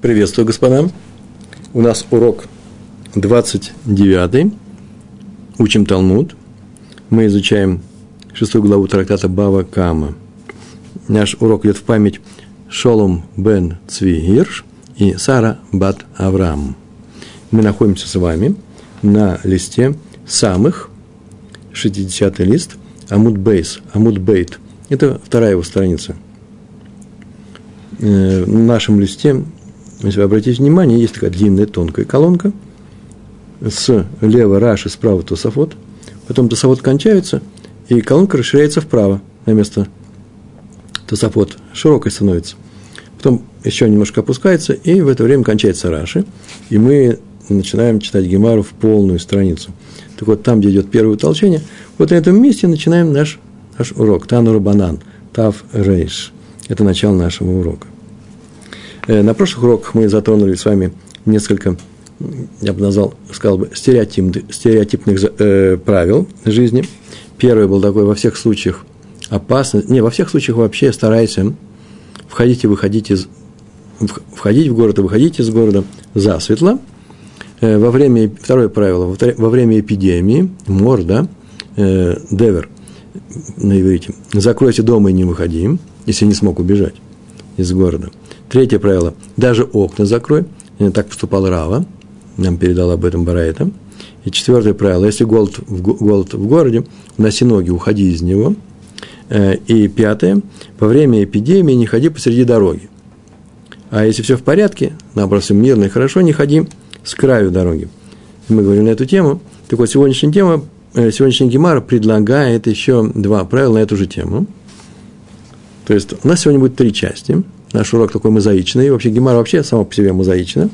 Приветствую, господа. У нас урок 29. Учим Талмуд. Мы изучаем шестую главу трактата Бава Кама. Наш урок идет в память Шолом бен Цви Гирш и Сара бат Авраам. Мы находимся с вами на листе самых, 60 лист, Амуд Бейс, Амуд Бейт. Это вторая его страница. Э, в нашем листе если вы обратите внимание, есть такая длинная тонкая колонка, с лева Раши, справа Тософот, потом Тософот кончается, и колонка расширяется вправо на место Тософот, широкой становится. Потом еще немножко опускается, и в это время кончается Раши, и мы начинаем читать Гемару в полную страницу. Так вот, там, где идет первое утолчение, вот на этом месте начинаем наш, наш урок. Танура банан, тав рейш. Это начало нашего урока. Э, на прошлых уроках мы затронули с вами несколько, я бы назвал, сказал бы, стереотипных, стереотипных э, правил жизни. Первое было такое во всех случаях опасно, не, во всех случаях вообще старайся входить и выходить из, входить в город и выходить из города засветло. Э, во время, второе правило, во время эпидемии, мор, да, э, девер на иврите, закройте дома и не выходи, если не смог убежать из города – Третье правило. Даже окна закрой. Так поступал Рава. Нам передал об этом Барайта. И четвертое правило. Если голод в, голод в городе, уноси ноги, уходи из него. Э, и пятое. Во время эпидемии не ходи посреди дороги. А если все в порядке, наоборот, все мирно и хорошо, не ходи с краю дороги. Мы говорим на эту тему. Так вот, сегодняшняя тема, э, сегодняшний Гемар предлагает еще два правила на эту же тему. То есть, у нас сегодня будет три части – Наш урок такой мозаичный. И вообще Гемар вообще само по себе мозаично.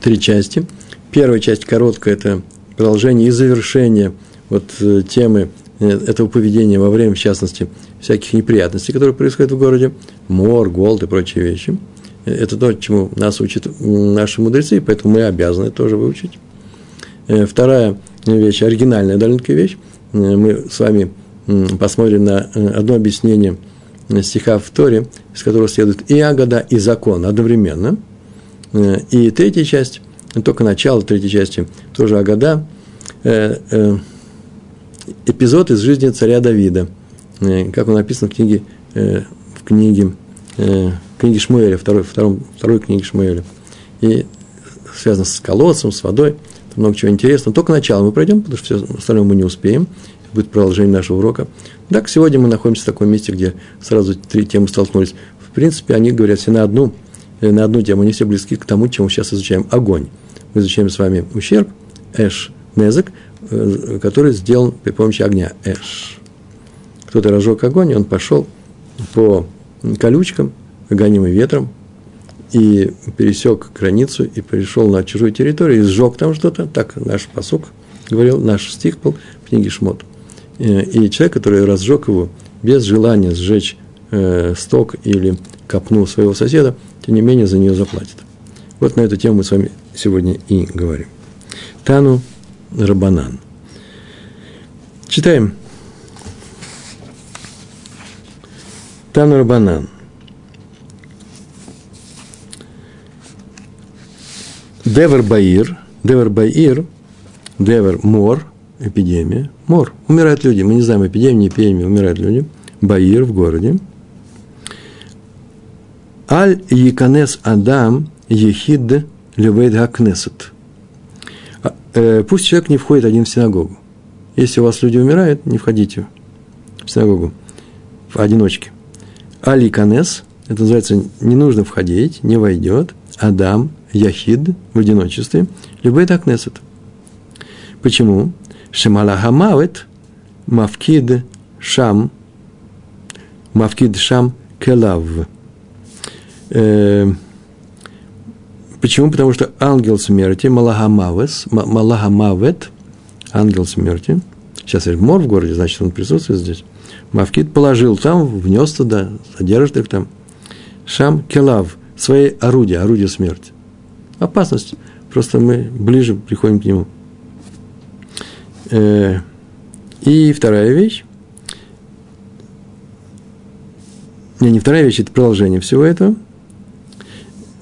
Три части. Первая часть короткая – это продолжение и завершение вот э, темы э, этого поведения во время, в частности, всяких неприятностей, которые происходят в городе, мор, голод и прочие вещи. Э, это то, чему нас учат наши мудрецы, поэтому мы обязаны тоже выучить. Вторая вещь, оригинальная довольно-таки вещь. Мы с вами посмотрим на одно объяснение – стиха в Торе, из которого следует и Агада, и закон одновременно. Э, и третья часть, только начало третьей части, тоже Агада, э, э, эпизод из жизни царя Давида, как он написан в книге, в книге, в книге Шмуэля, второй, второй, второй книге Шмуэля. И связано с колодцем, с водой, много чего интересного. Только начало мы пройдем, потому что все остальное мы не успеем будет продолжение нашего урока. Так, сегодня мы находимся в таком месте, где сразу три темы столкнулись. В принципе, они говорят все на одну, э, на одну тему, они все близки к тому, чем мы сейчас изучаем. Огонь. Мы изучаем с вами ущерб, эш, незек, э, который сделан при помощи огня, эш. Кто-то разжег огонь, он пошел по колючкам, гонимый ветром, и пересек границу, и пришел на чужую территорию, и сжег там что-то. Так наш посук говорил, наш стих был в книге Шмот. Э, и человек, который разжег его без желания сжечь э, сток или копну своего соседа, тем не менее за нее заплатит. Вот на эту тему мы с вами сегодня и говорим. תנו רבנן. Читаем. תנו רבנן. דבר בעיר, דבר בעיר, דבר, мор, эпидемия, мор. Умирают люди. Мы не знаем, эпидемия, не эпидемия, умирают люди. בעיר в городе. Аль Яканес Адам Ехид Левейд Хакнесет. А, э, пусть человек не входит один в синагогу. Если у вас люди умирают, не входите в синагогу в одиночке. Аль Яканес, это называется, не нужно входить, не войдет. Адам Яхид в одиночестве. Левейд Хакнесет. Почему? Шемалахамавет Мавкид Шам Мавкид Шам Келав. Почему? Потому что ангел смерти, Малахамавес, Малахамавет, ангел смерти, сейчас есть мор в городе, значит, он присутствует здесь. Мавкид положил там, внес туда, содержит их там. Шам Келав, свои орудия, орудия смерти. Опасность. Просто мы ближе приходим к нему. Э, и вторая вещь. Не, не вторая вещь, это продолжение всего этого.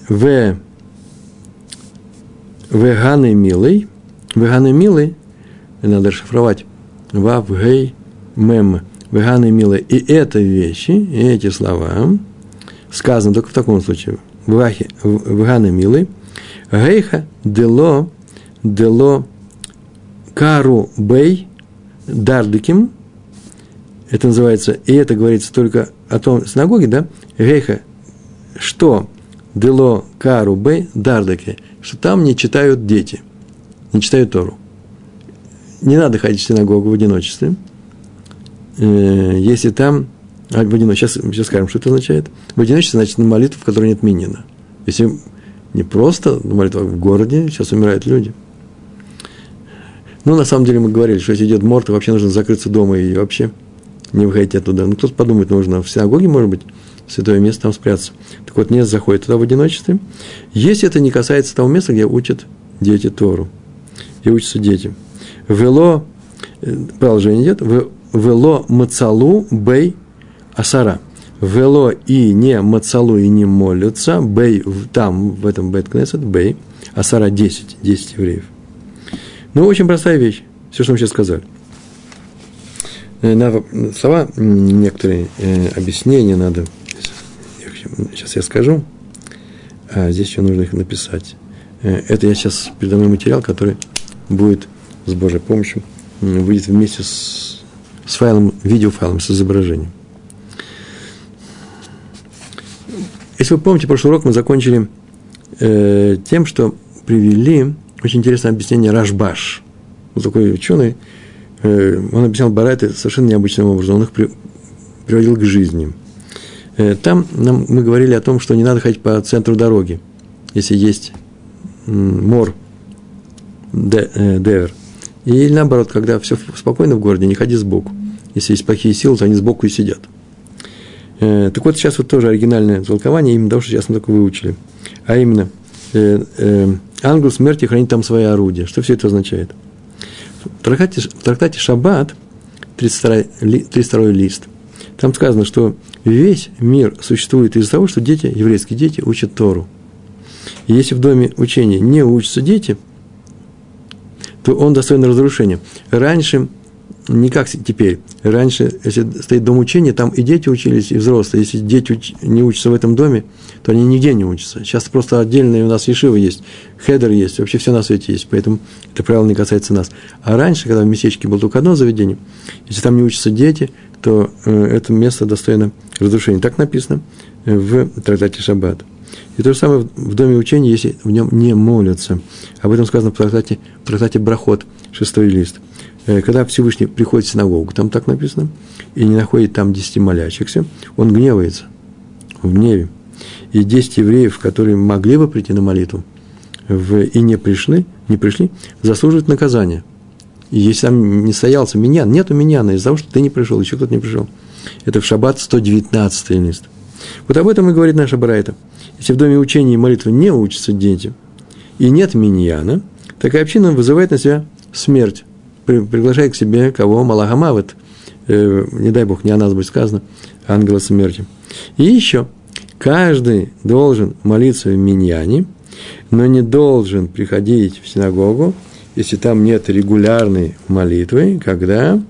В Веганы милый, Веганы милый, надо шифровать, Вав Гей Мем, Веганы милый. И это вещи, и эти слова сказаны только в таком случае. Веганы милый, Гейха дело, дело кару бей дардыким, это называется, и это говорится только о том синагоге, да, Гейха, что дело кару бей дардыки – что там не читают дети, не читают Тору. Не надо ходить в синагогу в одиночестве, э, если там а в одиночестве, сейчас, сейчас скажем, что это означает. В одиночестве значит на молитву, в которой нет минина. Если не просто молитва, в городе сейчас умирают люди. Ну, на самом деле мы говорили, что если идет морт, вообще нужно закрыться дома и вообще не выходить оттуда. Ну, кто-то подумает, нужно в синагоге, может быть, святое место там спрятаться. Так вот, не заходит туда в одиночестве, если это не касается того места, где учат дети Тору, где учатся дети. Вело, э, продолжение идет, вело мацалу бей асара. Вело и не мацалу и не молятся, бей, там, в этом бет бей, асара 10, 10 евреев. Ну, очень простая вещь, все, что мы сейчас сказали. Э, надо, слова, некоторые э, объяснения надо сейчас я скажу, а здесь еще нужно их написать. Э, это я сейчас передо мной материал, который будет с Божьей помощью, выйдет вместе с, с файлом, видеофайлом, с изображением. Если вы помните, прошлый урок мы закончили э, тем, что привели очень интересное объяснение Рашбаш. Вот такой ученый, э, он объяснял Барайты совершенно необычным образом, он их при, приводил к жизни. Э, там нам, мы говорили о том, что не надо ходить по центру дороги, если есть мор, э, девер. И наоборот, когда все спокойно в городе, не ходи сбоку. Если есть плохие силы, то они сбоку и сидят. Так вот, сейчас вот тоже оригинальное толкование, именно того, что сейчас мы только выучили. А именно, ангел смерти хранит там свои орудия. Что все это означает? В трактате, Шаббат, 32, 32 лист, там сказано, что весь мир существует из-за того, что дети, еврейские дети, учат Тору. И если в доме учения не учатся дети, то он достоин разрушения. Раньше, не как теперь, раньше, если стоит дом учения, там и дети учились, и взрослые. Если дети уч- не учатся в этом доме, то они нигде не учатся. Сейчас просто отдельные у нас ешивы есть, хедер есть, вообще все на свете есть, поэтому это правило не касается нас. А раньше, когда в местечке было только одно заведение, если там не учатся дети, то э, это место достойно разрушения. Так написано э, в трактате Шаббат. И то же самое в доме учения, если в нем не молятся. Об этом сказано в трактате, в трактате Брахот, шестой лист. Э, когда Всевышний приходит в синагогу, там так написано, и не находит там десяти молящихся, он гневается, в гневе. И десять евреев, которые могли бы прийти на молитву, в, и не пришли, не пришли, заслуживают наказания. И если там не стоялся меня, нету меня, из-за того, что ты не пришел, еще кто-то не пришел. Это в шаббат 119 лист. Вот об этом и говорит наша Брайта. Если в доме учения и молитвы не учатся дети, и нет миньяна, такая община вызывает на себя смерть, приглашает к себе кого? Малахамавит, э, не дай бог, не о нас будет сказано, ангела смерти. И еще, каждый должен молиться в миньяне, но не должен приходить в синагогу если там нет регулярной молитвы, когда,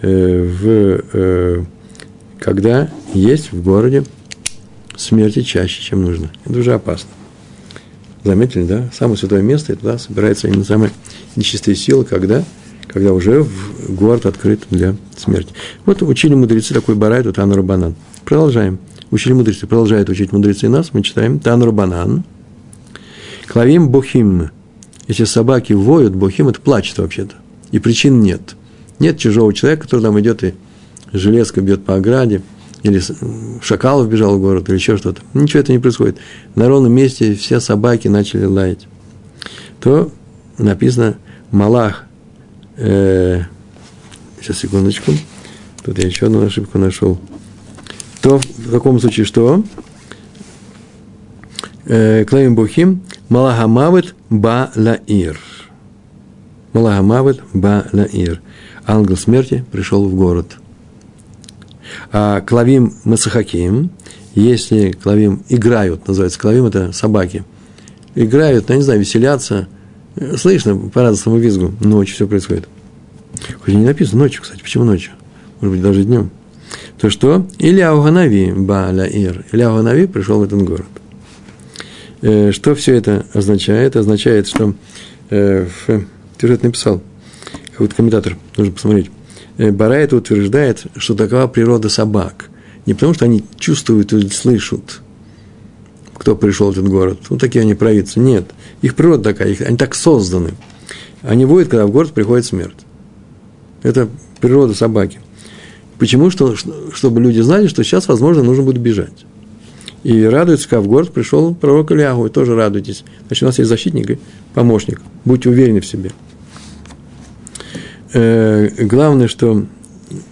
э, в, э, когда есть в городе смерти чаще, чем нужно. Это уже опасно. Заметили, да? Самое святое место, и туда собираются именно самые нечистые силы, когда, когда уже в город открыт для смерти. Вот учили мудрецы такой барай, тут Тану Банан. Продолжаем. Учили мудрецы, продолжают учить мудрецы нас, мы читаем Тану Банан. Клавим Бухим – если собаки воют, Бухим это плачет вообще-то. И причин нет. Нет чужого человека, который там идет и железка бьет по ограде, или шакал вбежал в город, или еще что-то. Ничего этого не происходит. На ровном месте все собаки начали лаять. То написано Малах. Э, сейчас, секундочку. Тут я еще одну ошибку нашел. То в таком случае что? Э, Клавим Бухим Малахамавит ба лаир. Малахамавит ба лаир. Ангел смерти пришел в город. А Клавим Масахаким если клавим играют, называется клавим, это собаки, играют, ну, я не знаю, веселятся, слышно по радостному визгу, ночью все происходит. Хоть не написано ночью, кстати, почему ночью? Может быть, даже днем. То что? Или Ауганави Бааля Ир. Или Ауганави пришел в этот город. Э, что все это означает? Означает, что э, в, это написал, какой-то комментатор, нужно посмотреть. Бара это утверждает, что такова природа собак. Не потому, что они чувствуют или слышат, кто пришел в этот город. Вот такие они провидцы. Нет. Их природа такая, их, они так созданы. Они воют, когда в город приходит смерть. Это природа собаки. Почему? Что, чтобы люди знали, что сейчас, возможно, нужно будет бежать. И радуются, когда в город пришел пророк Ильягу, и тоже радуйтесь. Значит, у нас есть защитник и помощник. Будьте уверены в себе. Э, главное, что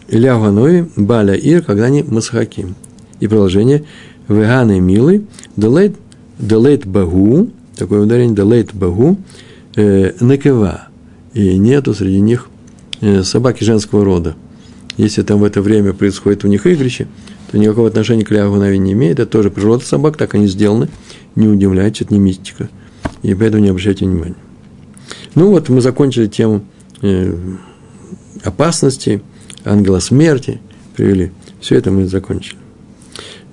Илья Ганои, Баля Ир, когда они Масхаким. И продолжение. Веганы делейт, делейт багу, такое ударение, делейт багу, э, накева. И нету среди них э, собаки женского рода. Если там в это время происходит у них игрище, то никакого отношения к Ганои не имеет. Это тоже природа собак, так они сделаны. Не удивляйтесь, это не мистика. И поэтому не обращайте внимания. Ну вот, мы закончили тему э, опасности, ангела смерти привели. Все это мы закончили.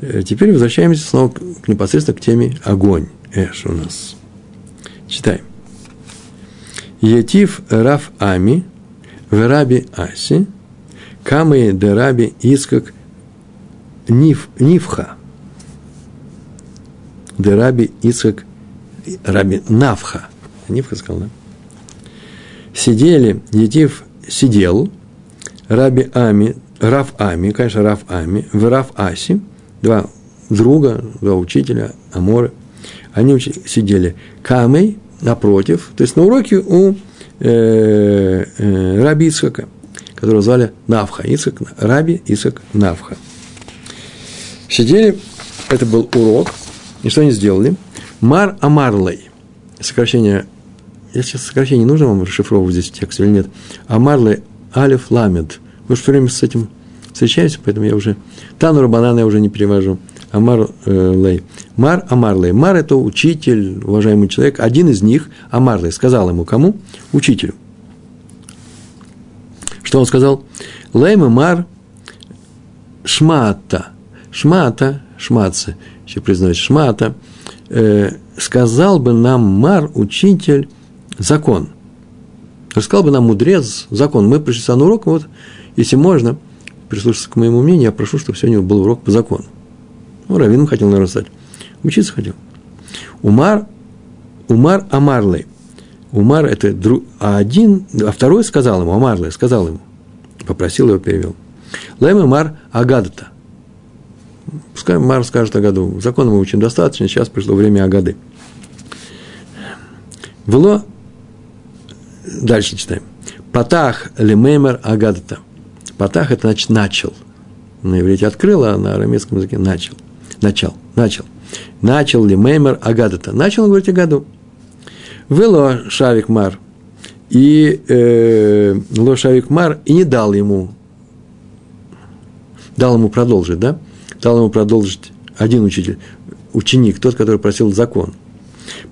Э, теперь возвращаемся снова к, непосредственно к теме огонь. Эш у нас. Читаем. Етив Раф Ами, Вераби Аси, Камы Дераби Искак Ниф, Нифха. Дераби Искак Раби Навха. Нифха сказал, да? Сидели, Етив сидел, Раби Ами, Раф Ами, конечно, Раф Ами, в Раф Аси, два друга, два учителя, Аморы, они сидели Камей напротив, то есть на уроке у э, э, Раби Ицхака, которого звали Навха, Ицхак, Раби Ицхак Навха. Сидели, это был урок, и что они сделали? מר אמר ליה, сокращение, я сейчас сокращение нужно вам расшифровывать здесь текст или нет, אמר ליה אלף למד. Мы же все время с этим встречаемся, поэтому я уже... תנו רבנן а я уже не перевожу. אמר э, ליה. מר אמר ליה. מר – это учитель, уважаемый человек. Один из них, אמר ליה, сказал ему кому? Учителю. Что он сказал? Лейма Мар Шмата. Шмата, шматцы, еще признаюсь, шмата, э, сказал бы нам Мар, учитель, закон – Рассказал бы нам мудрец закон. Мы пришли на урок, вот, если можно, прислушаться к моему мнению, я прошу, чтобы сегодня был урок по закону. Ну, раввином хотел, наверное, стать. Учиться хотел. Умар, Умар Амарлей. Умар – это друг, а один, а второй сказал ему, Амарлей сказал ему, попросил его, перевел. Лайм Умар Агадата. Пускай Мар скажет о году. Закон мы учим достаточно, сейчас пришло время Агады. Вело Дальше читаем. Патах лемеймер агадата. Патах – это значит начал. На иврите открыл, а на арамейском языке начал. Начал, начал. Начал лемеймер агадата. Начал он говорить о году. Вело шавик мар. И э, ло шавик мар и не дал ему, дал ему продолжить, да? Дал ему продолжить один учитель, ученик, тот, который просил закон.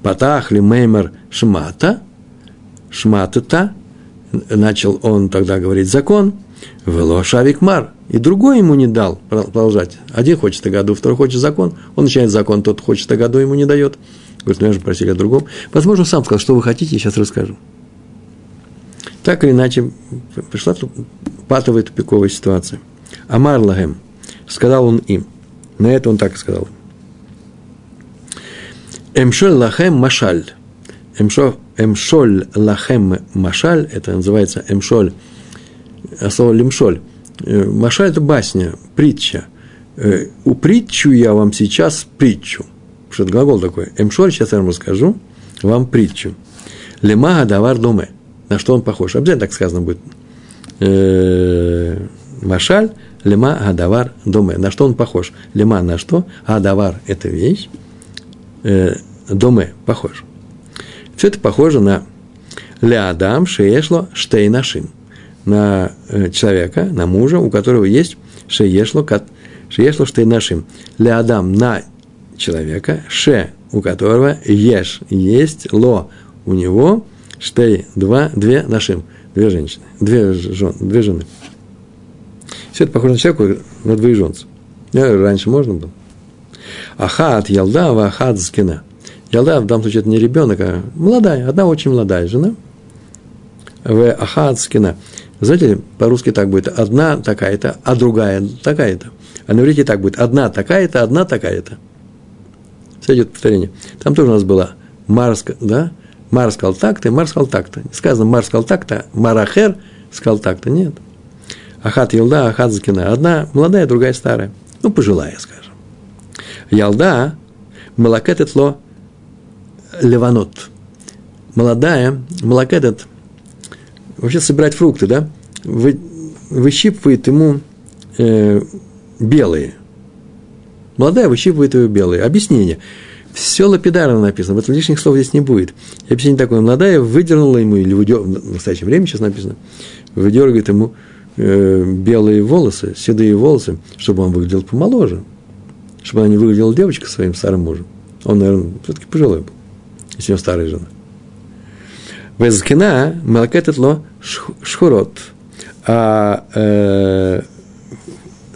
Патах ли меймер шмата – шматата, начал он тогда говорить закон, вело шавикмар, и другой ему не дал продолжать. Один хочет году, второй хочет закон, он начинает закон, тот хочет году, ему не дает. Говорит, меня же просили о другом. Возможно, сам сказал, что вы хотите, я сейчас расскажу. Так или иначе, пришла патовая тупиковая ситуация. Амар лагем, сказал он им. На это он так и сказал. Эмшоль лахем машаль. Эмшоль лахем машаль, это называется эмшоль, слово лимшоль. Э, машаль – это басня, притча. Э, у притчу я вам сейчас притчу. Что это глагол такой. Эмшоль, сейчас я вам расскажу, вам притчу. Лема гадавар доме. На что он похож? Обязательно так сказано будет. Э, машаль, лема гадавар доме. На что он похож? Лема на что? Гадавар – это вещь. Доме – похож. Все это похоже на Леадам Шеешло Штейнашим, на э, человека, на мужа, у которого есть Шеешло Шеешло штей нашим для Адам на человека, ше, у которого еш, есть, ло, у него, штей, два, две нашим, две женщины, две, жен, две жены. Все это похоже на человека, на двоеженца. Раньше можно было. Ахат ялда, ахат скина. Ялда в данном случае это не ребенок, а молодая, одна очень молодая жена. В ахат скина. Знаете, по-русски так будет, одна такая-то, а другая такая-то. А на иврите так будет, одна такая-то, одна такая-то. Все повторение. Там тоже у нас было Марс, да? Марс сказал так-то, Марс сказал так-то. Сказано Марс сказал так-то, Марахер сказал так-то. Нет. Ахат Елда, Ахат Закина. Одна молодая, другая старая. Ну, пожилая, скажем. Ялда, Малакет ло леванот. Молодая, Малакет вообще собирать фрукты, да? Вы, выщипывает ему э, белые. Молодая выщипывает его белые. Объяснение. Все лапидарно написано, вот лишних слов здесь не будет. И объяснение такое. Молодая выдернула ему, или выдер... в настоящее время сейчас написано, выдергивает ему э, белые волосы, седые волосы, чтобы он выглядел помоложе. Чтобы она не выглядела девочка своим старым мужем. Он, наверное, все-таки пожилой был, если у него старая жена. Везкина малакететло шхурот. А э,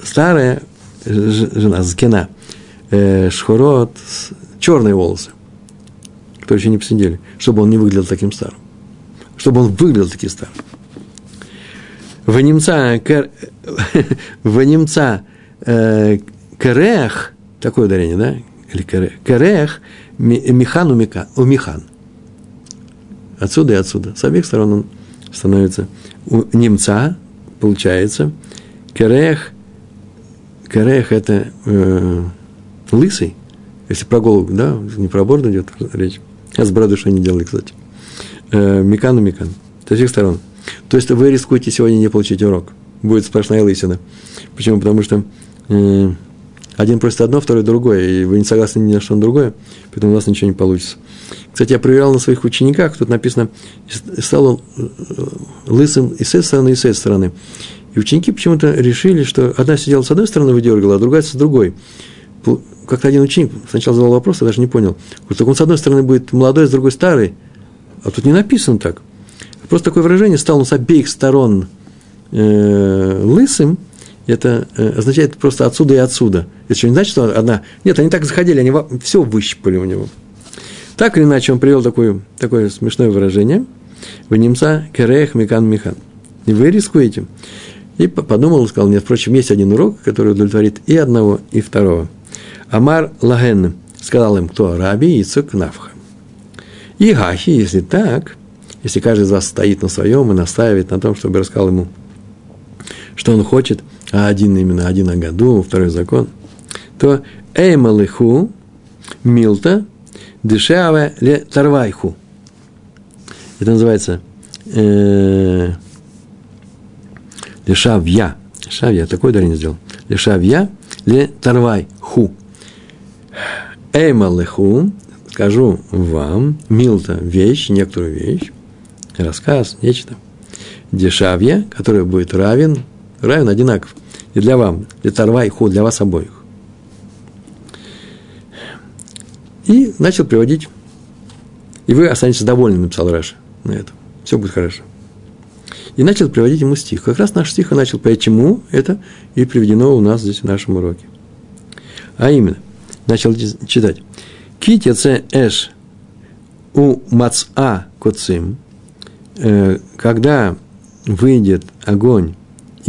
старая жена, зкина, э, шхурот, черные волосы, которые еще не посидели, чтобы он не выглядел таким старым. Чтобы он выглядел таким старым. В немца, в немца э, керех, такое ударение, да? Или керех, керех, механ у механ. Отсюда и отсюда. С обеих сторон он становится у немца, получается, керех, керех – это э, лысый, если про голову, да, не про бороду идет речь. А с бородой что они делали, кстати. Э, микан и микан. Со всех сторон. То есть вы рискуете сегодня не получить урок. Будет сплошная лысина. Почему? Потому что э, один просит одно, второй другое, и вы не согласны ни на что на другое, поэтому у вас ничего не получится. Кстати, я проверял на своих учениках, тут написано, стал он э, лысым и с этой стороны, и с этой стороны. И ученики почему-то решили, что одна сидела с одной стороны, выдергала, а другая с другой. Как-то один ученик сначала задал вопрос, я даже не понял. Говорит, так он с одной стороны будет молодой, с другой старый. А тут не написано так. Просто такое выражение, стал он с обеих сторон э, лысым, это э, означает просто отсюда и отсюда. Это что, не значит, что одна... Нет, они так заходили, они все выщипали у него. Так или иначе, он привел такое, такое смешное выражение. Вы немца керех микан михан. И вы рискуете. И подумал, сказал, нет, впрочем, есть один урок, который удовлетворит и одного, и второго. Амар Лаген сказал им, кто раби Ицук Навха. И Гахи, если так, если каждый из вас стоит на своем и настаивает на том, чтобы рассказал ему, что он хочет, а один именно один о году, второй закон, то Эймалиху Милта дешеве ле тарвайху. Это называется э, лешавья. Лешавья, такой ударение сделал. Лешавья ле тарвайху. Эймалеху, скажу вам, милта вещь, некоторую вещь, рассказ, нечто. Дешавья, который будет равен, равен одинаков. И для вам, для тарвайху, для вас обоих. И начал приводить. И вы останетесь довольны, написал Раша на этом. Все будет хорошо. И начал приводить ему стих. Как раз наш стих и начал, почему это и приведено у нас здесь в нашем уроке. А именно, начал читать. Китяце эш у маца коцим, э, когда выйдет огонь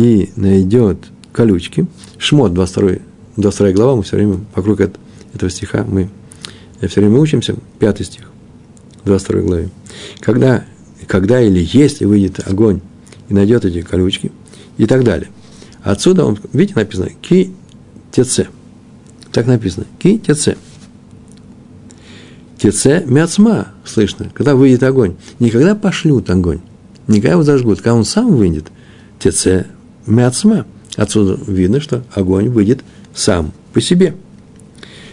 и найдет колючки, шмот, 22, 22 глава, мы все время вокруг этого стиха мы я все время учимся, пятый стих, 22 главе. Когда, когда или если выйдет огонь и найдет эти колючки и так далее. Отсюда он, видите, написано ки теце. Так написано. Ки теце. Теце мяцма, слышно, когда выйдет огонь. Никогда пошлют огонь, никогда его зажгут. Когда он сам выйдет, теце мяцма. Отсюда видно, что огонь выйдет сам по себе.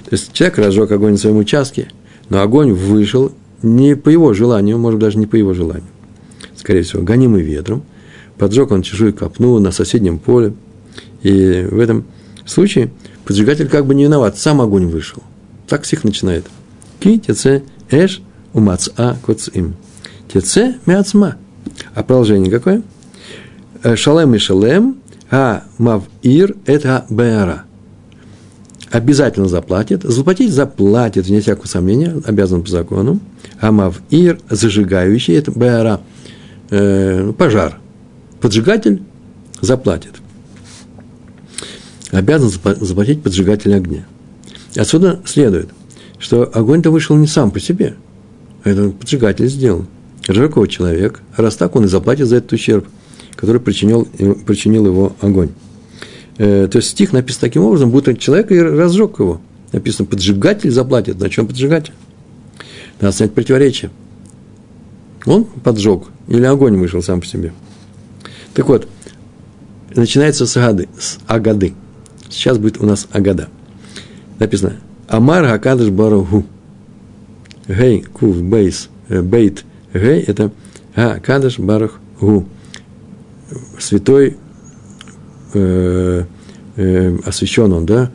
То есть человек разжег огонь на своем участке, но огонь вышел не по его желанию, может даже не по его желанию. Скорее всего, гонимый ветром. Поджег он чужую копну на соседнем поле. И в этом случае поджигатель как бы не виноват, сам огонь вышел. Так стих начинает. Ки теце эш умаца коцим. Теце мяцма. А продолжение какое? Э, шалем и шалем, а мавир – это беара. Обязательно заплатит. Заплатить заплатит, вне всякого сомнения, обязан по закону. А мавир – зажигающий – это беара. Э, пожар. Поджигатель заплатит. Обязан заплатить поджигатель огня. Отсюда следует, что огонь-то вышел не сам по себе. Это поджигатель сделал. Жиркого человек. Раз так, он и заплатит за этот ущерб, который причинил, причинил его огонь. Э, то есть стих написан таким образом, будто человек и разжег его. Написано, поджигатель заплатит. На чем поджигатель? Надо снять противоречие. Он поджег, или огонь вышел сам по себе. Так вот, начинается с агады. С агады. Сейчас будет у нас агада. Написано, Амар Хакадыш Барагу. Гей, кув, бейс, э, бейт, гей, это Хакадыш Барагу. Святой, э, э, освящен он, да?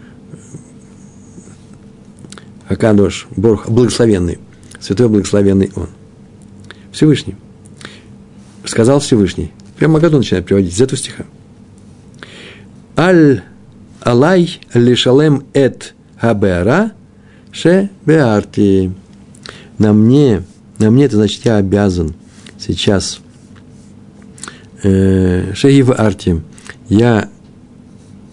Акадош, Борх, благословенный. Святой благословенный он. Всевышний. Сказал Всевышний. Прямо году начинает приводить из этого стиха. Аль алай лишалем эт хабеара ше беарти. На мне, на мне это значит, я обязан сейчас э, шеив арти. Я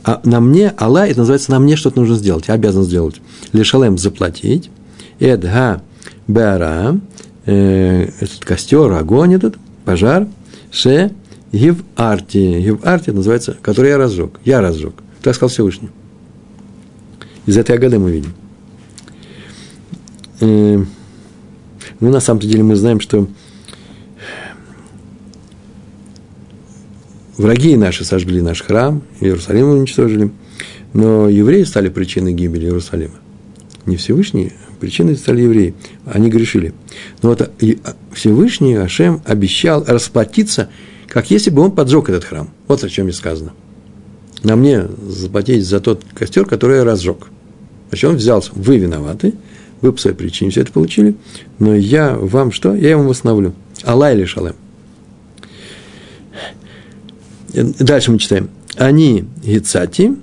а на мне, Алла, это называется, на мне что-то нужно сделать, я обязан сделать. Лишалем заплатить. Эдга беара, э, этот костер, огонь этот, пожар, ше гив арти. Гив арти называется, который я разжег. Я разжег. Так сказал Всевышний. Из этой агады мы видим. Э, ну, на самом деле мы знаем, что враги наши сожгли наш храм, Иерусалим уничтожили, но евреи стали причиной гибели Иерусалима. Не Всевышний, причиной стали евреи. Они грешили. Но вот Всевышний Ашем обещал расплатиться, как если бы он поджег этот храм. Вот о чем и сказано. На мне заплатить за тот костер, который я разжег. Значит, он взялся, вы виноваты, вы по своей причине все это получили, но я вам что? Я вам восстановлю. Аллах или шалем. Дальше мы читаем. Они гицати,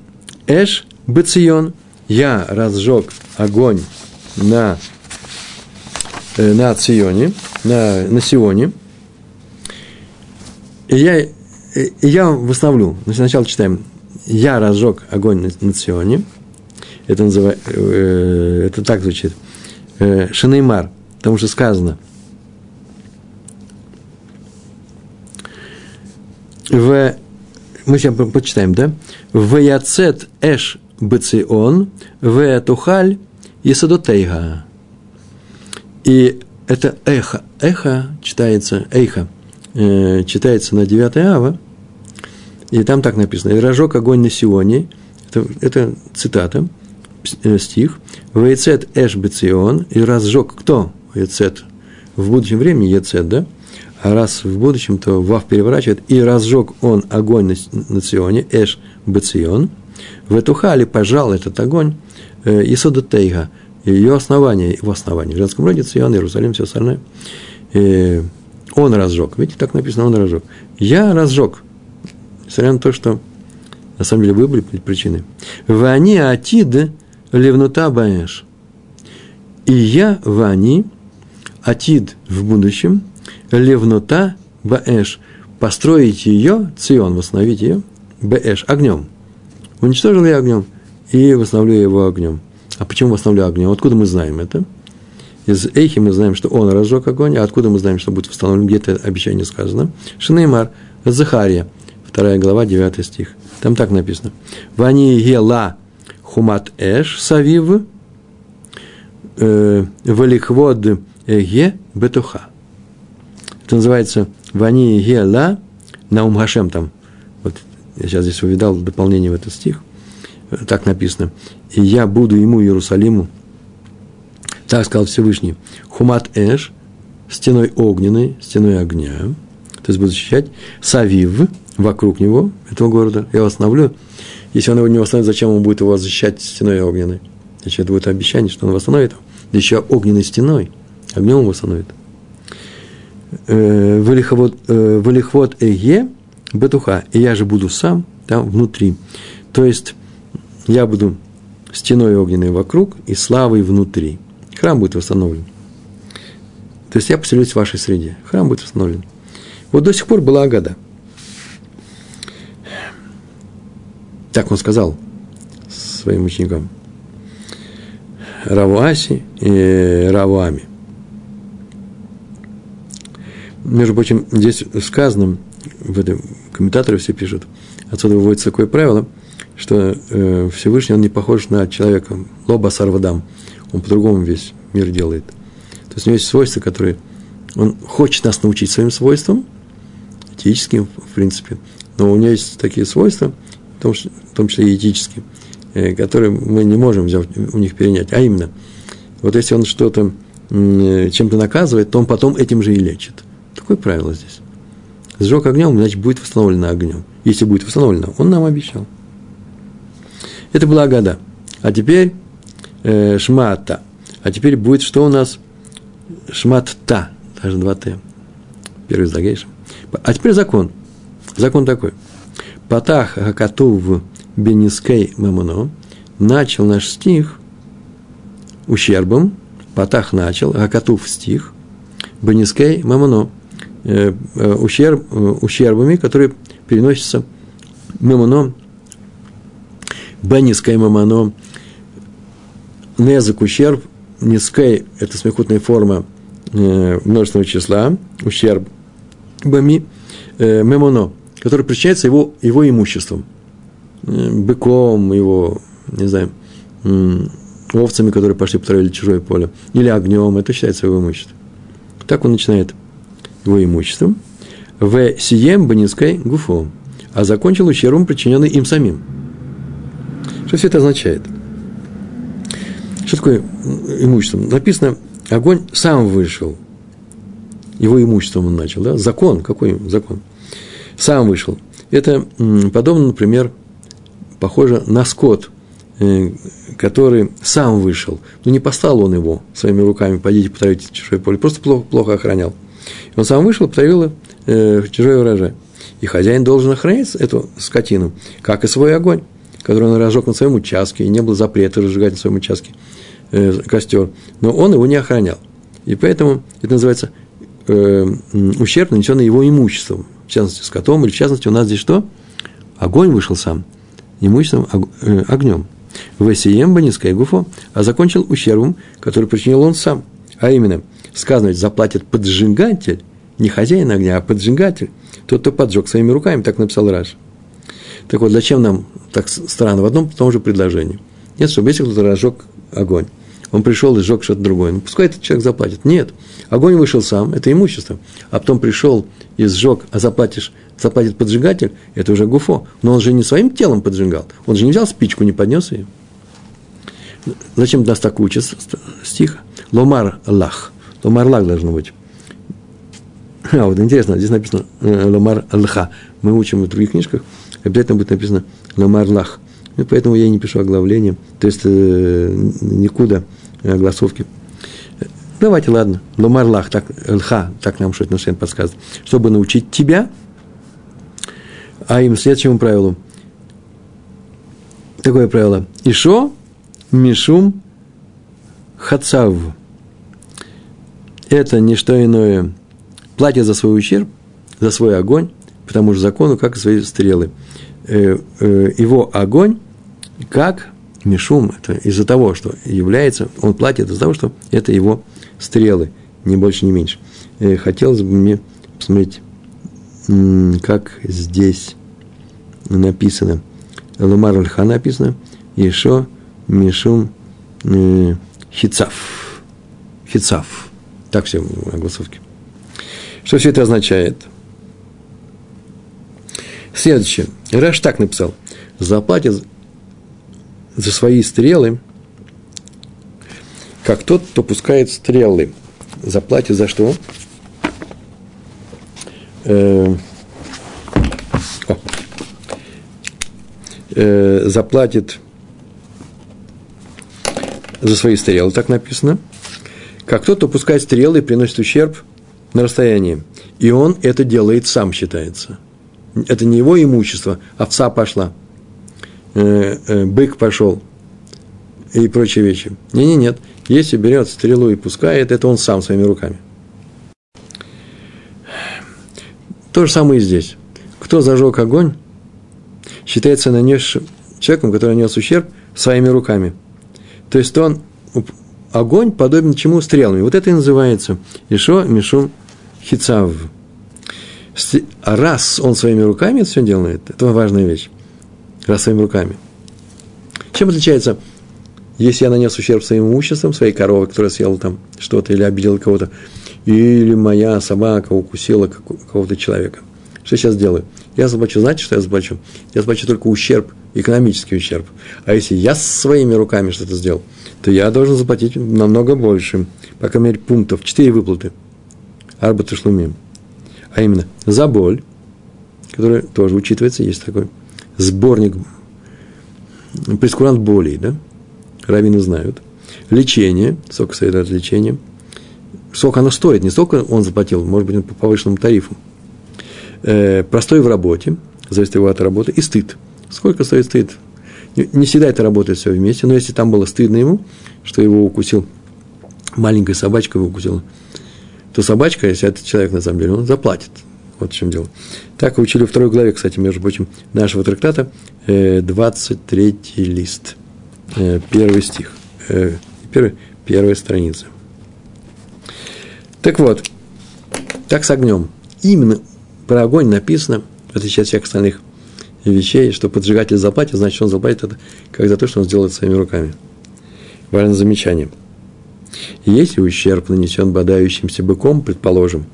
эш бацион. Я разжег огонь на, э, на Ционе, на, на Сионе. И я, и я восстановлю. Сначала читаем. Я разжег огонь на, на Ционе. Это, называется, э, это так звучит. Э, Шинеймар. Потому что сказано. В, мы сейчас почитаем, да? В яцет эш бацион, в тухаль Есадотейга. И это эхо. Эхо читается, эхо, э, читается на 9 ава, и там так написано. «И разжег огонь на Сионе». Это, это цитата, э, стих. «Вейцет эш бецион». И разжег кто? Вейцет. В будущем времени Ецет, да? Раз в будущем, то Вав переворачивает. «И разжег он огонь на, Сионе». Эш бецион. В Этухале пожал этот огонь Исода Тейга, ее основание, его основание. В женском роде Цион, Иерусалим, все остальное. И он разжег. Видите, так написано, он разжег. Я разжег. Несмотря на то, что на самом деле вы были причиной. Вани атид левнута баэш. И я, вани, атид в будущем, левнута баэш. Построить ее, Цион, восстановить ее, баэш, огнем. Уничтожил я огнем и восстановлю его огнем. А почему восстановлю огнем? Откуда мы знаем это? Из Эйхи мы знаем, что он разжег огонь, а откуда мы знаем, что будет восстановлен? Где это обещание сказано? Шинеймар, Захария, 2 глава, 9 стих. Там так написано. Вани ела хумат эш савив э, валихвод эге бетуха. Это называется Вани ела Наум Хашем там. Вот я сейчас здесь увидал дополнение в этот стих так написано, и я буду ему, Иерусалиму, так сказал Всевышний, хумат эш, стеной огненной, стеной огня, то есть буду защищать, савив, вокруг него, этого города, я восстановлю Если он его не восстановит, зачем он будет его защищать стеной огненной? Значит, это будет обещание, что он восстановит его. Да еще огненной стеной. Огнем он восстановит. Э, вылихвот э, эге бетуха. И я же буду сам там внутри. То есть, я буду стеной огненной вокруг и славой внутри. Храм будет восстановлен. То есть я поселюсь в вашей среде. Храм будет восстановлен. Вот до сих пор была Агада. Так он сказал своим ученикам. Равуаси и Равуами. Между прочим, здесь сказано, в этом комментаторы все пишут, отсюда выводится такое правило, что э, Всевышний, он не похож на человека, лоба сарвадам, он по-другому весь мир делает. То есть у него есть свойства, которые он хочет нас научить своим свойствам, этическим, в принципе, но у него есть такие свойства, в том, в том числе и этические, э, которые мы не можем взять, у них перенять. А именно, вот если он что-то э, чем-то наказывает, то он потом этим же и лечит. Такое правило здесь. Сжег огнем, значит, будет восстановлено огнем. Если будет восстановлено, он нам обещал. Это была года. А теперь э, шмата. А теперь будет что у нас? Шмат-та. Даже два Т. Первый загейшем. А теперь закон. Закон такой. Патах Хакатув Бенискей Мамуно начал наш стих ущербом. Патах начал, Хакатув стих. Бенискей Мамуно. Э, э, ущерб, э, ущербами, которые переносятся Мамуно. Бенискей Мамуно. Незак ущерб. Нискей – это смехутная форма множественного числа, ущерб, бами, мемоно, который причиняется его, его имуществом, быком, его, не знаю, овцами, которые пошли потравили чужое поле, или огнем, это считается его имуществом. Так он начинает его имуществом. В сием банинской гуфо, а закончил ущербом, причиненный им самим. Что все это означает? Что такое имущество? Написано, огонь сам вышел. Его имуществом он начал, да? Закон, какой закон? Сам вышел. Это подобно, например, похоже на скот, э, который сам вышел. Но не послал он его своими руками, пойдите потравите чужое поле, просто плохо, плохо охранял. Он сам вышел, потравил э, чужой урожай. И хозяин должен охранять эту скотину, как и свой огонь, который он разжег на своем участке, и не было запрета разжигать на своем участке э, костер. Но он его не охранял. И поэтому это называется э, ущерб, нанесенный его имуществом, в частности, скотом, или в частности, у нас здесь что? Огонь вышел сам, имуществом, э, огнем. Весием баниская гуфо, а закончил ущербом, который причинил он сам. А именно, сказано, заплатит поджигатель, не хозяин огня, а поджигатель, тот, кто поджег своими руками, так написал Раш. Так вот, зачем нам так странно в одном и том же предложении? Нет, чтобы если кто-то разжег огонь, он пришел и сжег что-то другое. Ну, пускай этот человек заплатит. Нет, огонь вышел сам, это имущество. А потом пришел и сжег, а заплатишь, заплатит поджигатель, это уже гуфо. Но он же не своим телом поджигал. Он же не взял спичку, не поднес ее. Зачем нас так учат стих? Ломар лах. Ломар лах должно быть. А, вот интересно, здесь написано э, ломар лха. Мы учим в других книжках, обязательно будет написано ломар лах. И поэтому я не пишу оглавление, то есть э, никуда огласовки. Давайте, ладно, ломар лах, так, лха, так нам что-то Шен подсказывает, чтобы научить тебя, а им следующему правилу. Такое правило. Ишо, мишум, хацав. Это не что иное. Платит за свой ущерб, за свой огонь, по тому же закону, как и свои стрелы. Э, э, его огонь как Мишум, это из-за того, что является, он платит из-за того, что это его стрелы, не больше, не меньше. Э, хотелось бы мне посмотреть, как здесь написано. Лумар Альха написано, Ешо Мишум Хицав. Хицав. Так все в огласовке. Что все это означает? Следующее. Раш так написал. Заплатит за свои стрелы, как тот, кто пускает стрелы. Заплатит за что? Э, э, заплатит за свои стрелы, так написано. Как кто-то пускает стрелы и приносит ущерб на расстоянии. И он это делает сам, считается. Это не его имущество, овца пошла, э, э, бык пошел и прочие вещи. Не-не, нет. Если берет стрелу и пускает, это он сам своими руками. То же самое и здесь. Кто зажег огонь, считается нанесшим человеком, который нанес ущерб своими руками. То есть он огонь подобен чему стрелами. Вот это и называется Ишо Мишум Хицав. Раз он своими руками это все делает, это важная вещь. Раз своими руками. Чем отличается, если я нанес ущерб своим имуществом, своей коровой, которая съела там что-то или обидела кого-то, или моя собака укусила какого-то человека. Что я сейчас делаю? Я заплачу, знаете, что я заплачу? Я заплачу только ущерб, экономический ущерб. А если я своими руками что-то сделал, то я должен заплатить намного больше. По крайней мере, пунктов. Четыре выплаты. Арбат и шлумим. А именно, за боль, которая тоже учитывается, есть такой сборник, прескурант болей, да? Равины знают. Лечение, сколько стоит от лечения. Сколько оно стоит, не столько он заплатил, может быть, по повышенному тарифу. Э, простой в работе, зависит его от работы, и стыд. Сколько стоит стыд? Не всегда это работает все вместе, но если там было стыдно ему, что его укусил, маленькая собачка его укусила, то собачка, если этот человек на самом деле, он заплатит. Вот в чем дело. Так учили во второй главе, кстати, между прочим, нашего трактата, 23 э, лист, э, первый стих, первый, первая страница. Так вот, так с огнем. Именно про огонь написано, в отличие от всех остальных вещей, что поджигатель заплатит, значит, он заплатит это как за то, что он сделает своими руками. Важное замечание – если ущерб нанесен бодающимся быком, предположим,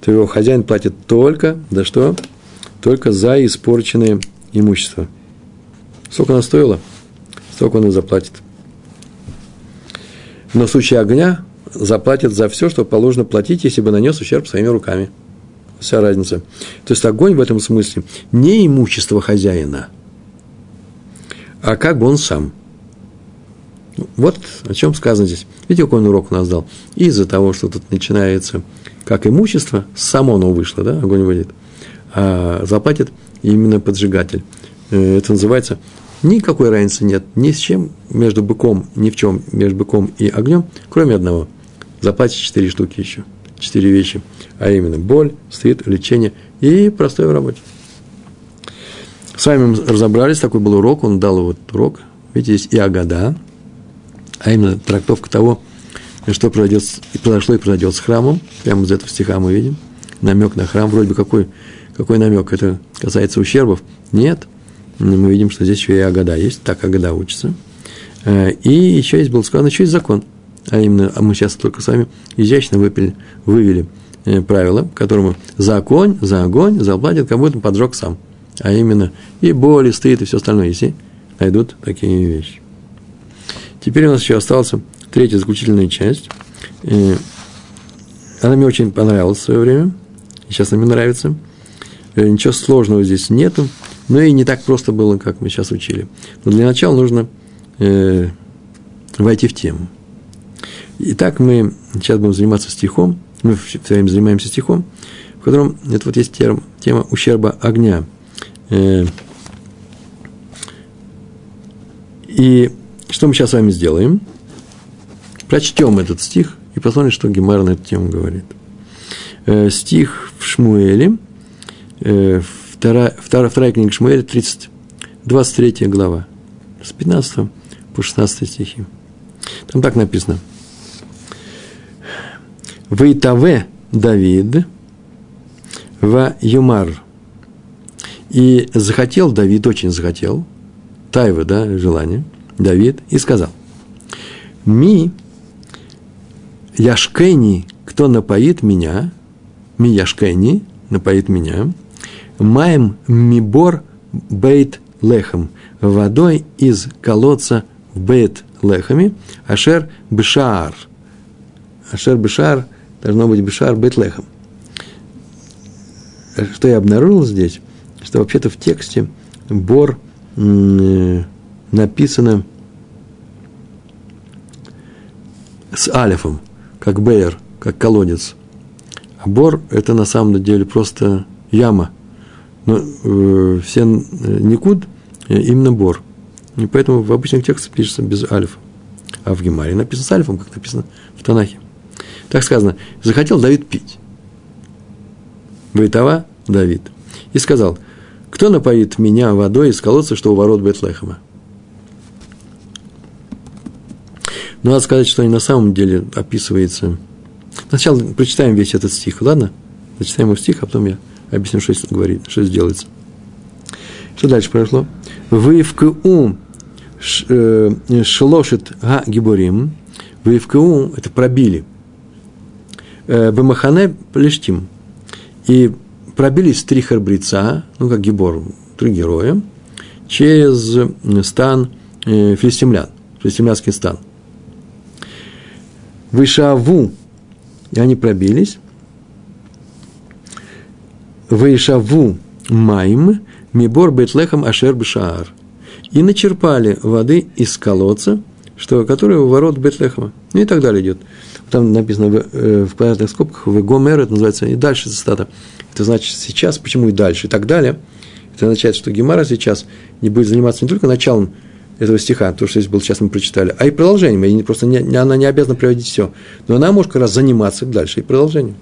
то его хозяин платит только, да что? Только за испорченное имущество. Сколько оно стоило, столько он и заплатит. Но в случае огня заплатит за все, что положено платить, если бы нанес ущерб своими руками. Вся разница. То есть огонь в этом смысле не имущество хозяина, а как бы он сам – вот о чем сказано здесь. Видите, какой он урок у нас дал? Из-за того, что тут начинается как имущество, само оно вышло, да, огонь выйдет, а заплатит именно поджигатель. Э, это называется никакой разницы нет ни с чем между быком, ни в чем между быком и огнем, кроме одного. Заплатить четыре штуки еще, четыре вещи, а именно боль, стыд, лечение и простой в работе. С вами мы разобрались, такой был урок, он дал вот урок. Видите, здесь и Агада, а именно трактовка того, что произошло и произойдет с храмом. Прямо из этого стиха мы видим. Намек на храм. Вроде бы какой, какой намек? Это касается ущербов? Нет. Мы видим, что здесь еще и Агада есть. Так Агада учится. Э, и еще есть был сказано, еще есть закон. А именно, а мы сейчас только с вами изящно выпили, вывели э, правило, которому за огонь, за огонь заплатит, как будто поджег сам. А именно и боль, и стыд, и все остальное, если найдут такие вещи. Теперь у нас еще осталась третья заключительная часть. И она мне очень понравилась в свое время. Сейчас она мне нравится. Э, ничего сложного здесь нету. Но и не так просто было, как мы сейчас учили. Но для начала нужно э, войти в тему. Итак, мы сейчас будем заниматься стихом. Мы все время занимаемся стихом, в котором это вот есть терм, тема ущерба огня. Э, и что мы сейчас с вами сделаем? Прочтем этот стих и посмотрим, что Гемар на эту тему говорит. Э, стих в Шмуэле, э, вторая, вторая, вторая книга Шмуэля, 30, 23 глава, с 15 по 16 стихи. Там так написано. Вейтаве Давид в Юмар. И захотел Давид, очень захотел, Тайва, да, желание – Давид и сказал, «Ми яшкени, кто напоит меня, ми яшкени, напоит меня, маем мибор бейт лехом, водой из колодца в бейт лехами, ашер бешар. Ашер бешар, должно быть бешар бейт лехом. Что я обнаружил здесь, что вообще-то в тексте Бор э, написано с алифом, как Бейер, как колодец. А бор – это на самом деле просто яма. Но э, все никуд э, именно бор. И поэтому в обычных текстах пишется без алифа. А в Гемаре написано с алифом, как написано в Танахе. Так сказано, захотел Давид пить. Войтова Давид. И сказал, кто напоит меня водой из колодца, что у ворот Бетлехема? Но надо сказать, что они на самом деле описывается. Сначала прочитаем весь этот стих, ладно? Зачитаем его стих, а потом я объясню, что говорит, что сделается. Что дальше произошло? Вы в КУ э, шлошит га гиборим, вы в КУ, это пробили, Бамахане плештим. И пробились три храбреца, ну, как гибор, три героя, через стан э, филистимлян, филистимлянский стан – Вышаву, и они пробились. Вышаву майм, мибор бетлехам ашер бешаар. И начерпали воды из колодца, что, который у ворот Бетлехема. Ну и так далее идет. Там написано в, э, в квадратных скобках, в Гомер, это называется, и дальше цитата. Это значит сейчас, почему и дальше, и так далее. Это означает, что Гемара сейчас не будет заниматься не только началом этого стиха, то, что здесь был, сейчас мы прочитали, а и продолжением. И просто не, она не обязана приводить все. Но она может как раз заниматься дальше и продолжением.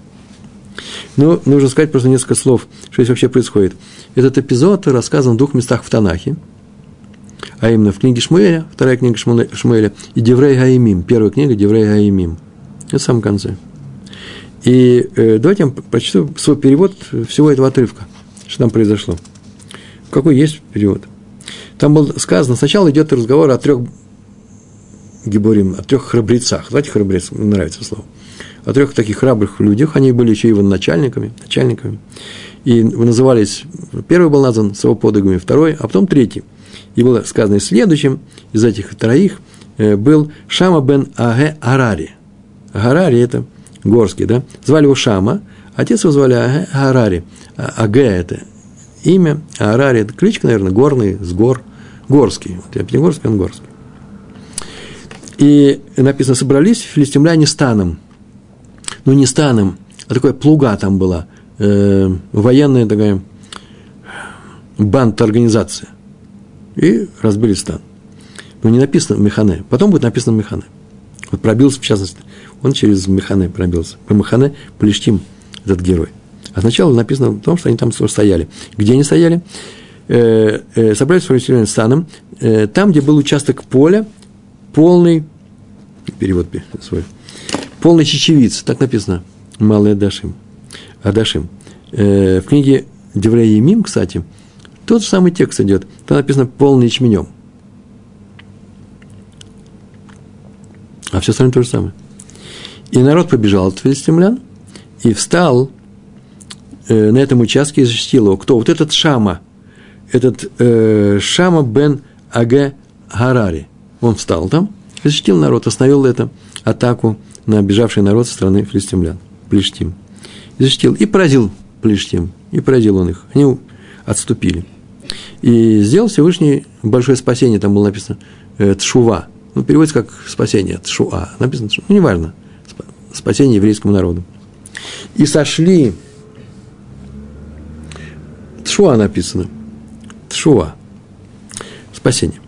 Ну, нужно сказать просто несколько слов, что здесь вообще происходит. Этот эпизод рассказан в двух местах в Танахе, а именно в книге Шмуэля, вторая книга Шмуэля, и Деврей Гаимим, первая книга Деврей Гаимим. Это в самом конце. И э, давайте я прочту свой перевод всего этого отрывка, что там произошло. Какой есть перевод – там было сказано, сначала идет разговор о трех гиборим, о трех храбрецах. Давайте храбрец, мне нравится слово. О трех таких храбрых людях, они были еще его начальниками, начальниками. И назывались, первый был назван с его подвигами, второй, а потом третий. И было сказано и следующим из этих троих э, был Шама бен Аге Арари. Арари – это горский, да? Звали его Шама, отец его звали Аге Арари. А, Аге – это имя, а Арари – это кличка, наверное, горный, с гор. Горский. Вот я Пятигорский, он Горский. И написано, собрались филистимляне станом. Ну, не станом, а такая плуга там была. Э, военная такая бант-организация. И разбили стан. Но не написано Механе. Потом будет написано Механе. Вот пробился, в частности, он через Механе пробился. По Механе Плештим, этот герой. А сначала написано в том, что они там стояли. Где они стояли? Э, э, собрались с Иерусалимом станом, э, там, где был участок поля, полный, перевод свой, полный чечевиц, так написано, малый Адашим. Адашим. В книге Деврея Емим, кстати, тот же самый текст идет, там написано полный ячменем. А все остальное то же самое. И народ побежал от филистимлян и встал на этом участке и защитил его. Кто? Вот этот Шама – этот э, Шама бен Аге Харари. Он встал там, защитил народ, остановил эту атаку на бежавший народ со стороны филистимлян, Плештим. И защитил, и поразил Плештим, и поразил он их. Они отступили. И сделал Всевышний большое спасение, там было написано э, Тшува. Ну, переводится как спасение, Тшуа. Написано, ну, неважно, спасение еврейскому народу. И сошли, Тшуа написано – Тшува. Спасение.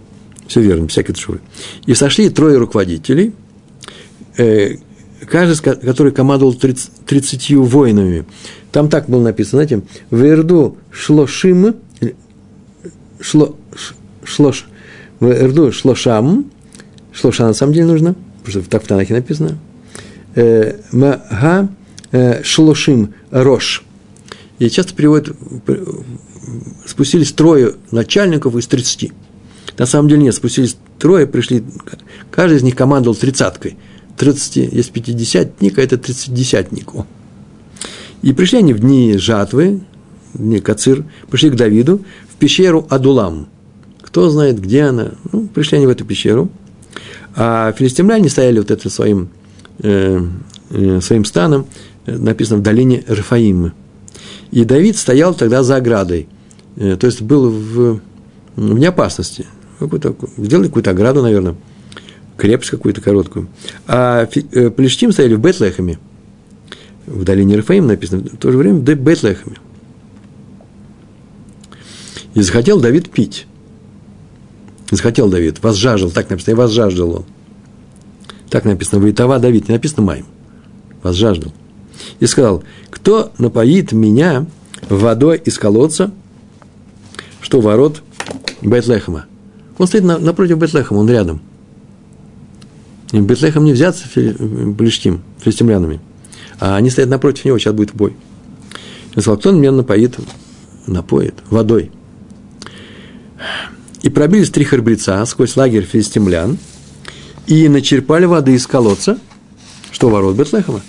Все верно, всякие тшувы. И сошли трое руководителей, э, каждый, который командовал 30, 30 воинами. Там так было написано, знаете, «Верду шлошим, шло, шлош, верду шлошам, шлоша на самом деле нужно, потому что так в Танахе написано, мага э, шлошим рош». И часто переводят спустились трое начальников из 30. На самом деле нет, спустились трое, пришли, каждый из них командовал тридцаткой. 30, есть пятидесятник, а это тридцатидесятнику. И пришли они в дни жатвы, в дни Кацир, пришли к Давиду в пещеру Адулам. Кто знает, где она? Ну, пришли они в эту пещеру. А филистимляне стояли вот это своим, э, э, своим станом, э, написано в долине Рафаимы. И Давид стоял тогда за оградой. То есть был в, вне опасности. Какую-то, сделали какую-то ограду, наверное, крепость какую-то короткую. А э, Плештим стояли в Бетлехеме, в долине Рафаим написано, в то же время в Бетлехеме. И захотел Давид пить. Захотел Давид, возжаждал, так написано, и возжаждал он. Так написано, Ваитава Давид, не написано Майм. Возжаждал. И сказал, кто напоит меня водой из колодца, что ворот Бетлехема. Он стоит на, напротив Бетлехема, он рядом. И Бетлехем не взяться Плештим, филистимлянами. А они стоят напротив него, сейчас будет бой. И сказал, кто меня напоит, напоит водой. И пробились три храбреца сквозь лагерь филистимлян и начерпали воды из колодца, что ворот Бетлехема,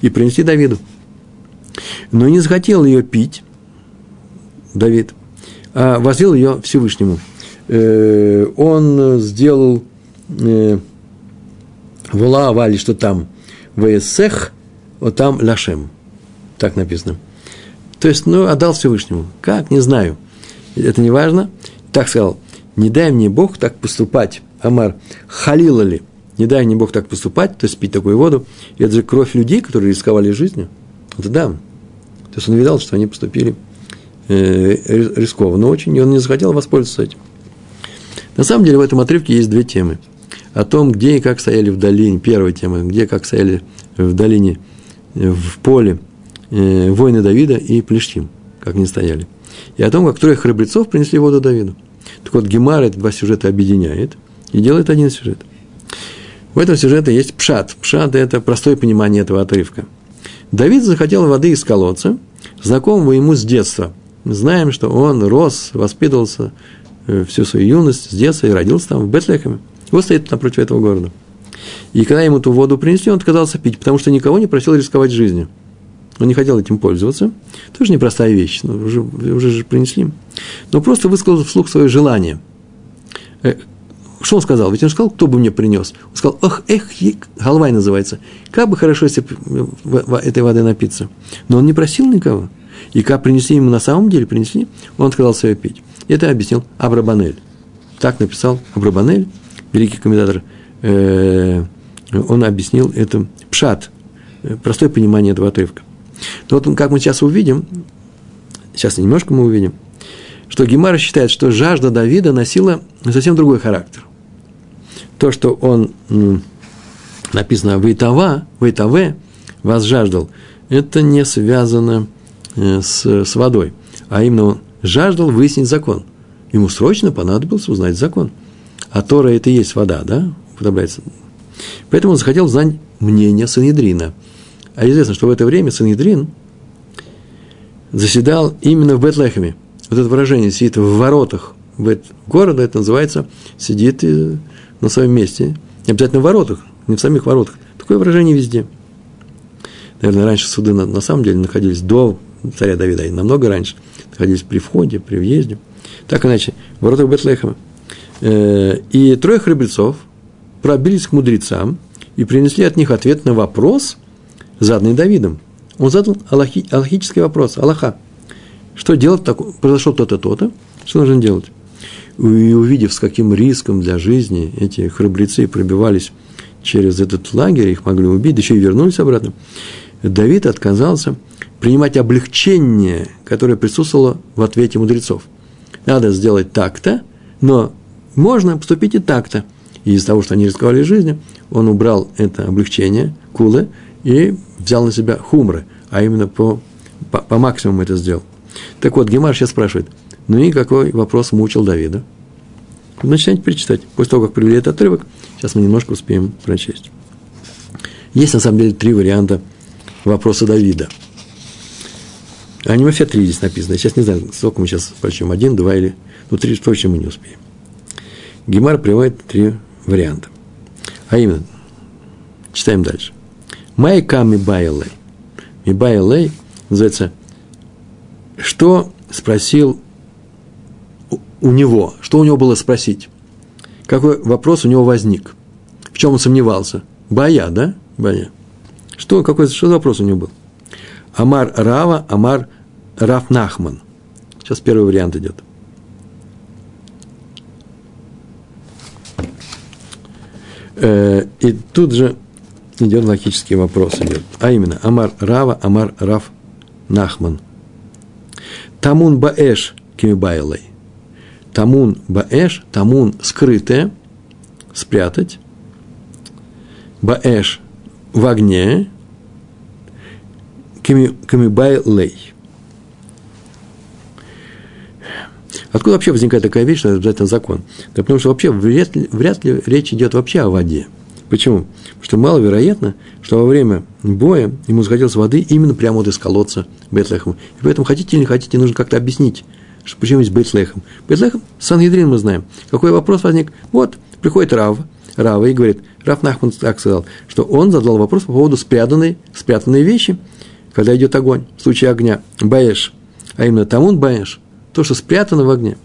и принесли Давиду. Но не захотел ее пить, Давид, а возвел ее Всевышнему. Э, он сделал э, Вула Авали, что там Весех, вот там Лашем. Так написано. То есть, ну, отдал Всевышнему. Как? Не знаю. Это не важно. Так сказал, не дай мне Бог так поступать. Амар, халила ли? Не дай мне Бог так поступать, то есть пить такую воду. И это же кровь людей, которые рисковали жизнью. Это да. То есть он видал, что они поступили э, рискованно очень, и он не захотел воспользоваться этим. На самом деле в этом отрывке есть две темы. О том, где и как стояли в долине, первая тема, где и как стояли в долине, э, в поле э, воины Давида и Плештим, как они стояли. И о том, как трое храбрецов принесли воду Давиду. Так вот, Гемар эти два сюжета объединяет и делает один сюжет. В этом сюжете есть пшат. Пшат – это простое понимание этого отрывка. Давид захотел воды из колодца, знакомого ему с детства. Мы знаем, что он рос, воспитывался э, всю свою юность с детства и родился там, в Бетлехеме. Вот стоит напротив этого города. И когда ему ту воду принесли, он отказался пить, потому что никого не просил рисковать жизнью. Он не хотел этим пользоваться. Тоже непростая вещь, но уже, уже же принесли. Но просто высказал вслух свое желание. Э, что он сказал? Ведь он сказал, кто бы мне принес. Он сказал, ох, эх, головай называется. Как бы хорошо, если этой воды напиться. Но он не просил никого. И как принесли ему на самом деле, принесли, он отказался ее пить. Это объяснил Абрабанель. Так написал Абрабанель, великий комментатор. Э, он объяснил это пшат, э, простое понимание этого отрывка. Но вот как мы сейчас увидим, сейчас немножко мы увидим, что Гемара считает, что жажда Давида носила совсем другой характер то, что он, написано «Вейтава», «Вейтаве», «вас жаждал», это не связано э, с, с водой, а именно он жаждал выяснить закон. Ему срочно понадобилось узнать закон. А Тора – это и есть вода, да, употребляется. Поэтому он захотел знать мнение Санедрина. А известно, что в это время Санедрин заседал именно в Бетлехеме. Вот это выражение «сидит в воротах города», это называется «сидит на своем месте, не обязательно в воротах, не в самих воротах. Такое выражение везде. Наверное, раньше суды на, на самом деле находились до царя Давида, и намного раньше, находились при входе, при въезде. Так иначе, в воротах Бетлехема. Э, и трое храбрецов пробились к мудрецам и принесли от них ответ на вопрос, заданный Давидом. Он задал аллахи, аллахический вопрос, Аллаха. Что делать? Так, произошло то-то, то-то. Что нужно делать? И увидев, с каким риском для жизни эти храбрецы пробивались через этот лагерь, их могли убить, да еще и вернулись обратно, Давид отказался принимать облегчение, которое присутствовало в ответе мудрецов. Надо сделать так-то, но можно поступить и так-то. И из-за того, что они рисковали жизнью, он убрал это облегчение, кулы, и взял на себя хумры, а именно по, по, по максимуму это сделал. Так вот, Гемар сейчас спрашивает – ну и какой вопрос мучил Давида? Начинайте перечитать. После того, как привели этот отрывок, сейчас мы немножко успеем прочесть. Есть, на самом деле, три варианта вопроса Давида. Они вообще три здесь написано. Я сейчас не знаю, сколько мы сейчас прочтем. Один, два или... Ну, три точно мы не успеем. Гемар приводит три варианта. А именно, читаем дальше. Майка Мибайлей. Мибайлей называется, что спросил у него, что у него было спросить? Какой вопрос у него возник? В чем он сомневался? Боя, да? Боя. Что, какой, что за вопрос у него был? Амар Рава, Амар Раф Нахман. Сейчас первый вариант идет. Э, и тут же идет логический вопрос, идет. а именно אמר רבא, אמר רב נחמן. טמון באש קמיבעיא ליה. טמון באש, טמון скрытое, спрятать. באש в огне. קמיבעיא ליה. Откуда вообще возникает такая вещь, что это обязательно закон? Да потому что вообще вряд ли, вряд ли речь идет вообще о воде. Почему? Потому что маловероятно, что во время боя ему захотелось воды именно прямо вот из колодца Бетлехема. И поэтому, хотите или не хотите, нужно как-то объяснить, почему есть Бетлехем. Бетлехем, Сангедрин мы знаем. Какой вопрос возник? Вот, приходит Рав, Рава и говорит, Рав Нахман так сказал, что он задал вопрос по поводу спрятанной, спрятанной вещи, когда идет огонь, в случае огня, Баэш, а именно Тамун Баэш, то, что спрятано в огне.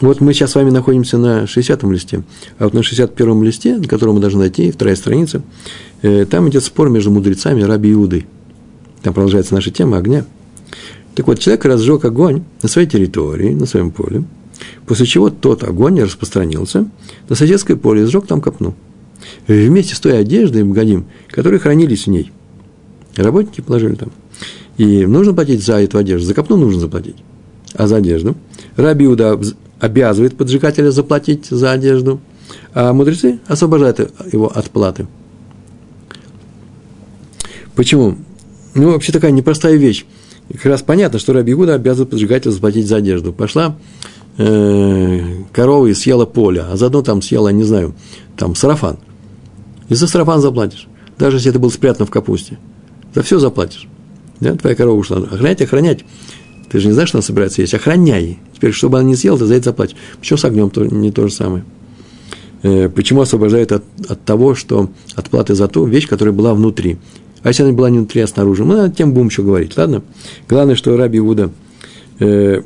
Вот мы сейчас с вами находимся на 60-м листе, а вот на 61-м листе, на котором мы должны найти, вторая страница, э, там идет спор между мудрецами Раби Иуды. Там продолжается наша тема огня. Так вот, человек разжег огонь на своей территории, на своем поле, после чего тот огонь распространился на соседское поле и сжег там копну. Вместе с той одеждой, Богодим, которые хранились в ней. Работники положили там. И нужно платить за эту одежду. За копну нужно заплатить. А за одежду? Раби Иуда обязывает поджигателя заплатить за одежду, а мудрецы освобождают его от платы. Почему? Ну, вообще такая непростая вещь. Как раз понятно, что Раби Гуда обязывает поджигателя заплатить за одежду. Пошла э, корова и съела поле, а заодно там съела, не знаю, там сарафан. И за сарафан заплатишь. Даже если это было спрятано в капусте. За все заплатишь. Да, твоя корова ушла. Охранять, охранять. Ты же не знаешь, что она собирается есть. Охраняй. Теперь, чтобы она не съела, ты за это заплатишь. Почему с огнем то, не то же самое? Э, почему освобождает от, от того, что от платы за ту вещь, которая была внутри? А если она была не внутри, а снаружи? Мы над тем будем еще говорить, ладно? Главное, что Раби Иуда э,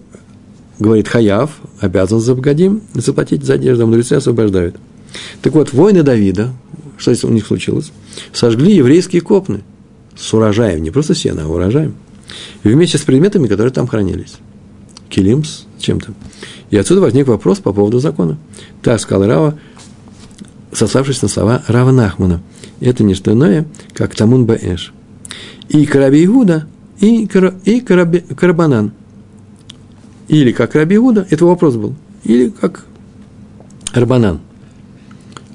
говорит, хаяв, обязан за Богодим заплатить за одежду, а мудрецы освобождают. Так вот, воины Давида, что у них случилось? Сожгли еврейские копны с урожаем, не просто сено, а урожаем. Вместе с предметами, которые там хранились. Килим с чем-то. И отсюда возник вопрос по поводу закона. Так сказал Рава, сославшись на слова Рава Нахмана. Это не что иное, как Тамун Баэш. И Караби Иуда, и, Кара, и Караби, Карабанан. Или как Раби Иуда, это вопрос был, или как Рабанан.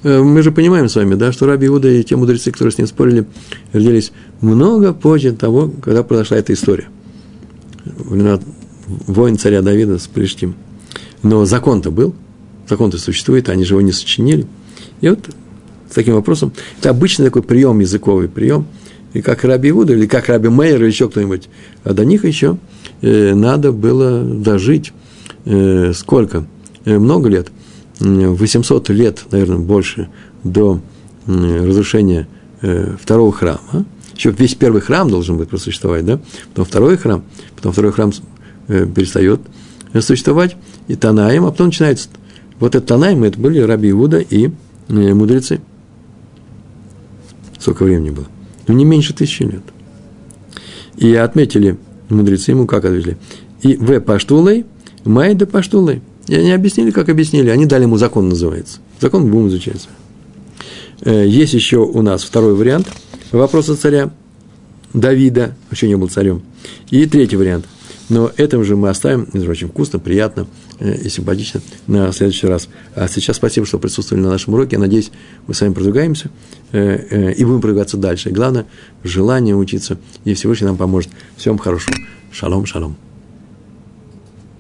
Э, мы же понимаем с вами, да, что Раби Иуда и те мудрецы, которые с ним спорили, родились много позже того, когда произошла эта история. Времена воин царя Давида с Плештим. Но закон-то был, закон-то существует, они же его не сочинили. И вот с таким вопросом, это обычный такой прием, языковый прием, и как Раби Иуда, или как Раби Мейер, или еще кто-нибудь, а до них еще э, надо было дожить э, сколько? Э, много лет, 800 лет, наверное, больше до э, разрушения э, второго храма, еще весь первый храм должен быть просуществовать, да, потом второй храм, потом второй храм э, перестает существовать, и Танаем, а потом начинается, вот этот Танаем, это были Раби Иуда и э, мудрецы. Сколько времени было? Ну, не меньше тысячи лет. И отметили мудрецы ему, как ответили. И в паштулой, майда паштулой. И они объяснили, как объяснили. Они дали ему закон, называется. Закон будем изучать. Э, есть еще у нас второй вариант – вопроса царя Давида, еще не был царем. И третий вариант. Но это уже мы оставим, между прочим, вкусно, приятно э, и симпатично на следующий раз. А сейчас спасибо, что присутствовали на нашем уроке. Я надеюсь, мы с вами продвигаемся э, э, и будем продвигаться дальше. И главное, желание учиться, и Всевышний нам поможет. Всем хорошего. Шалом, шалом.